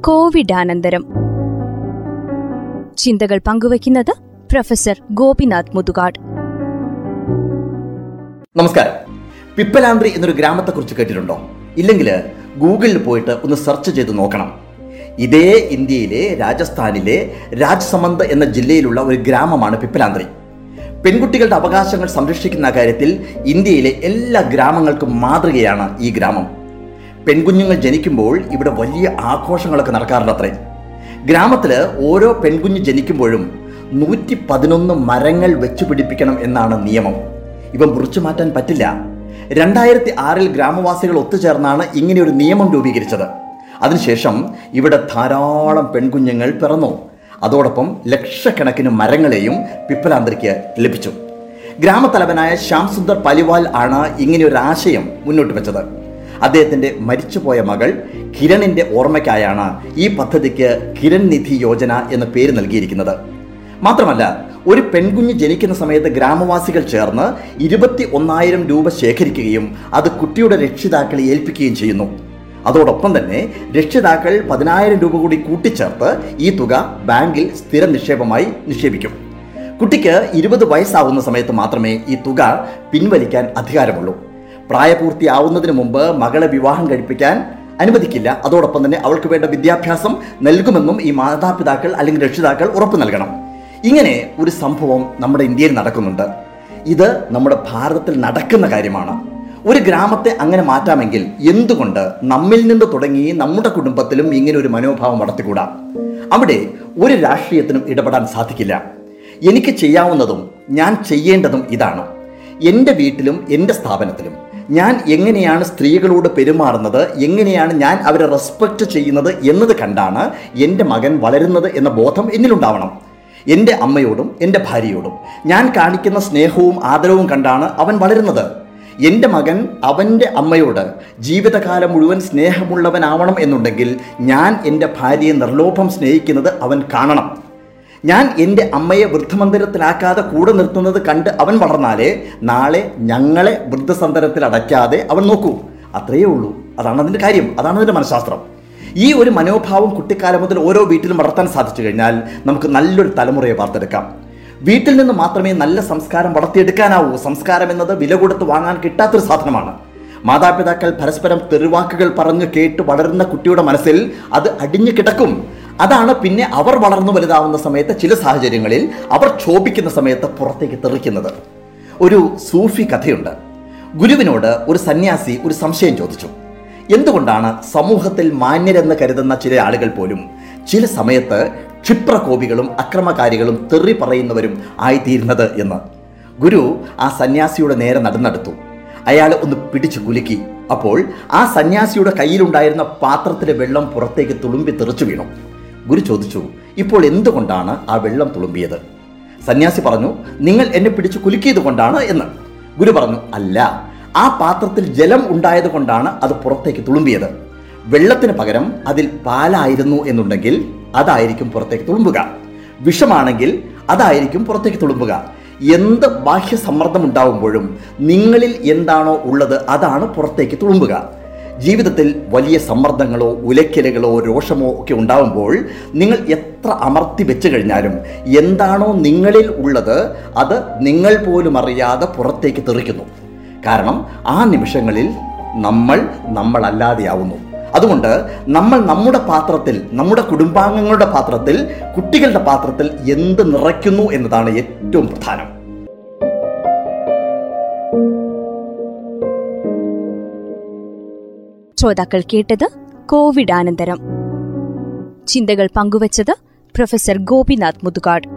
കോവിഡാനന്തരം. ചിന്തകൾ പങ്കുവയ്ക്കുന്നത് പ്രൊഫസർ ഗോപിനാഥ് മുതുകാട്. നമസ്കാരം. പിപ്പലാന്ത്രി എന്നൊരു ഗ്രാമത്തെക്കുറിച്ച് കേട്ടിട്ടുണ്ടോ? ഇല്ലെങ്കിൽ ഗൂഗിളിൽ പോയിട്ട് ഒന്ന് സെർച്ച് ചെയ്ത് നോക്കണം. ഇതേ ഇന്ത്യയിലെ രാജസ്ഥാനിലെ രാജ്സമന്ത് എന്ന ജില്ലയിലുള്ള ഒരു ഗ്രാമമാണ് പിപ്പലാന്ത്രി പെൺകുട്ടികളുടെ അവകാശങ്ങൾ സംരക്ഷിക്കുന്ന കാര്യത്തിൽ ഇന്ത്യയിലെ എല്ലാ ഗ്രാമങ്ങൾക്കും മാതൃകയാണ് ഈ ഗ്രാമം. പെൺകുഞ്ഞുങ്ങൾ ജനിക്കുമ്പോൾ ഇവിടെ വലിയ ആഘോഷങ്ങളൊക്കെ നടക്കാറുണ്ട് അത്രേ ഗ്രാമത്തിൽ ഓരോ പെൺകുഞ്ഞ് ജനിക്കുമ്പോഴും നൂറ്റി പതിനൊന്ന് മരങ്ങൾ വെച്ചു പിടിപ്പിക്കണം എന്നാണ് നിയമം. ഇവ മുറിച്ചു മാറ്റാൻ പറ്റില്ല. രണ്ടായിരത്തി ആറിൽ ഗ്രാമവാസികൾ ഒത്തുചേർന്നാണ് ഇങ്ങനെ ഒരു നിയമം രൂപീകരിച്ചത്. അതിനുശേഷം ഇവിടെ ധാരാളം പെൺകുഞ്ഞുങ്ങൾ പിറന്നു. അതോടൊപ്പം ലക്ഷക്കണക്കിന് മരങ്ങളെയും പിപ്പലാന്തരിക്ക് ലഭിച്ചു. ഗ്രാമത്തലവനായ ശ്യാം സുന്ദർ പലിവാൽ ആണ് ഇങ്ങനെ ഒരു ആശയം മുന്നോട്ട് വെച്ചത്. അദ്ദേഹത്തിന്റെ മരിച്ചുപോയ മകൾ കിരണിന്റെ ഓർമ്മയ്ക്കായാണ് ഈ പദ്ധതിക്ക് കിരൺ നിധി യോജന എന്ന പേര് നൽകിയിരിക്കുന്നത്. മാത്രമല്ല ഒരു പെൺകുഞ്ഞ് ജനിക്കുന്ന സമയത്ത് ഗ്രാമവാസികൾ ചേർന്ന് ഇരുപത്തി ഒന്നായിരം രൂപ ശേഖരിക്കുകയും അത് കുട്ടിയുടെ രക്ഷിതാക്കളെ ഏൽപ്പിക്കുകയും ചെയ്യുന്നു. അതോടൊപ്പം തന്നെ രക്ഷിതാക്കൾ പതിനായിരം രൂപ കൂടി കൂട്ടിച്ചേർത്ത് ഈ തുക ബാങ്കിൽ സ്ഥിര നിക്ഷേപമായി നിക്ഷേപിക്കും. കുട്ടിക്ക് ഇരുപത് വയസ്സാവുന്ന സമയത്ത് മാത്രമേ ഈ തുക പിൻവലിക്കാൻ അധികാരമുള്ളൂ. പ്രായപൂർത്തിയാവുന്നതിന് മുമ്പ് മകളെ വിവാഹം കഴിപ്പിക്കാൻ അനുവദിക്കില്ല. അതോടൊപ്പം തന്നെ അവൾക്ക് വേണ്ട വിദ്യാഭ്യാസം നൽകുമെന്നും ഈ മാതാപിതാക്കൾ അല്ലെങ്കിൽ രക്ഷിതാക്കൾ ഉറപ്പ് നൽകണം. ഇങ്ങനെ ഒരു സംഭവം നമ്മുടെ ഇന്ത്യയിൽ നടക്കുന്നുണ്ട്. ഇത് നമ്മുടെ ഭാരതത്തിൽ നടക്കുന്ന കാര്യമാണ്. ഒരു ഗ്രാമത്തെ അങ്ങനെ മാറ്റാമെങ്കിൽ എന്തുകൊണ്ട് നമ്മിൽ നിന്ന് തുടങ്ങി നമ്മുടെ കുടുംബത്തിലും ഇങ്ങനെ ഒരു മനോഭാവം വളർത്തിക്കൂടാ? അവിടെ ഒരു രാഷ്ട്രീയത്തിനും ഇടപെടാൻ സാധിക്കില്ല. എനിക്ക് ചെയ്യാവുന്നതും ഞാൻ ചെയ്യേണ്ടതും ഇതാണ്. എന്റെ വീട്ടിലും എന്റെ സ്ഥാപനത്തിലും ഞാൻ എങ്ങനെയാണ് സ്ത്രീകളോട് പെരുമാറുന്നത്? എങ്ങനെയാണ് ഞാൻ അവരെ റെസ്പെക്റ്റ് ചെയ്യുന്നത് എന്നത് കണ്ടാണ് എന്റെ മകൻ വളരുന്നത് എന്ന ബോധം എന്നിലുണ്ടാവണം. എന്റെ അമ്മയോടും എന്റെ ഭാര്യയോടും. ഞാൻ കാണിക്കുന്ന സ്നേഹവും ആദരവും കണ്ടാണ് അവൻ വളരുന്നത്. എന്റെ മകൻ അവന്റെ അമ്മയോട് ജീവിതകാലം മുഴുവൻ സ്നേഹമുള്ളവനാവണം എന്നുണ്ടെങ്കിൽ ഞാൻ എന്റെ ഭാര്യയെ നിർലോഭം സ്നേഹിക്കുന്നത് അവൻ കാണണം. ഞാൻ എന്റെ അമ്മയെ വൃദ്ധമന്ദിരത്തിലാക്കാതെ കൂടെ നിർത്തുന്നത് കണ്ട് അവൻ വളർന്നാലേ നാളെ ഞങ്ങളെ വൃദ്ധസന്ദനത്തിൽ അടയ്ക്കാതെ അവൻ നോക്കൂ. അത്രയേ ഉള്ളൂ. അതാണ് അതിന്റെ കാര്യം. അതാണ് അതിന്റെ മനഃശാസ്ത്രം. ഈ ഒരു മനോഭാവം കുട്ടിക്കാലം മുതൽ ഓരോ വീട്ടിലും വളർത്താൻ സാധിച്ചു കഴിഞ്ഞാൽ നമുക്ക് നല്ലൊരു തലമുറയെ വാർത്തെടുക്കാം. വീട്ടിൽ നിന്ന് മാത്രമേ നല്ല സംസ്കാരം വളർത്തിയെടുക്കാനാവൂ. സംസ്കാരം എന്നത് വില കൊടുത്ത് വാങ്ങാൻ കിട്ടാത്തൊരു സാധനമാണ്. മാതാപിതാക്കൾ പരസ്പരം തെരുവാക്കുകൾ പറഞ്ഞു കേട്ട് വളരുന്ന കുട്ടിയുടെ മനസ്സിൽ അത് അടിഞ്ഞു കിടക്കും. അതാണ് പിന്നെ അവർ വളർന്നു വലുതാവുന്ന സമയത്ത് ചില സാഹചര്യങ്ങളിൽ അവർ ക്ഷോഭിക്കുന്ന സമയത്ത് പുറത്തേക്ക് തെറിക്കുന്നത്. ഒരു സൂഫി കഥയുണ്ട്. ഗുരുവിനോട് ഒരു സന്യാസി ഒരു സംശയം ചോദിച്ചു. എന്തുകൊണ്ടാണ് സമൂഹത്തിൽ മാന്യരെന്ന് കരുതുന്ന ചില ആളുകൾ പോലും ചില സമയത്ത് ക്ഷിപ്രകോപികളും അക്രമകാരികളും തെറി പറയുന്നവരും ആയിത്തീരുന്നത് എന്ന്. ഗുരു ആ സന്യാസിയുടെ നേരെ നടന്നെടുത്തു. അയാൾ ഒന്ന് പിടിച്ചു കുലുക്കി. അപ്പോൾ ആ സന്യാസിയുടെ കയ്യിലുണ്ടായിരുന്ന പാത്രത്തിലെ വെള്ളം പുറത്തേക്ക് തുളുമ്പി തെറിച്ചു വീണു. ഗുരു ചോദിച്ചു ഇപ്പോൾ എന്തുകൊണ്ടാണ് ആ വെള്ളം തുളുമ്പിയത്? സന്യാസി പറഞ്ഞു നിങ്ങൾ എന്നെ പിടിച്ച് കുലുക്കിയത് കൊണ്ടാണ് എന്ന്. ഗുരു പറഞ്ഞു അല്ല ആ പാത്രത്തിൽ ജലം ഉണ്ടായത് കൊണ്ടാണ് അത് പുറത്തേക്ക് തുളുമ്പിയത്. വെള്ളത്തിന് പകരം അതിൽ പാലായിരുന്നു എന്നുണ്ടെങ്കിൽ അതായിരിക്കും പുറത്തേക്ക് തുളുമ്പുക. വിഷമാണെങ്കിൽ അതായിരിക്കും പുറത്തേക്ക് തുളുമ്പുക. എന്ത് ബാഹ്യ സമ്മർദ്ദം ഉണ്ടാവുമ്പോഴും നിങ്ങളിൽ എന്താണോ ഉള്ളത് അതാണ് പുറത്തേക്ക് തുളുമ്പുക. ജീവിതത്തിൽ വലിയ സമ്മർദ്ദങ്ങളോ ഉലയ്ക്കലുകളോ രോഷമോ ഒക്കെ ഉണ്ടാകുമ്പോൾ നിങ്ങൾ എത്ര അമർത്തി വെച്ച് കഴിഞ്ഞാലും എന്താണോ നിങ്ങളിൽ ഉള്ളത് അത് നിങ്ങൾ പോലും അറിയാതെ പുറത്തേക്ക് തെറിക്കുന്നു. കാരണം ആ നിമിഷങ്ങളിൽ നമ്മൾ നമ്മളല്ലാതെയാവുന്നു. അതുകൊണ്ട് നമ്മൾ നമ്മുടെ പാത്രത്തിൽ നമ്മുടെ കുടുംബാംഗങ്ങളുടെ പാത്രത്തിൽ കുട്ടികളുടെ പാത്രത്തിൽ എന്ത് നിറയ്ക്കുന്നു എന്നതാണ് ഏറ്റവും പ്രധാനം. ശ്രോതാക്കൾ കേട്ടത് കോവിഡ് അനന്തരം ചിന്തകൾ പങ്കുവച്ചത് പ്രൊഫസർ ഗോപിനാഥ് മുതുകാട്.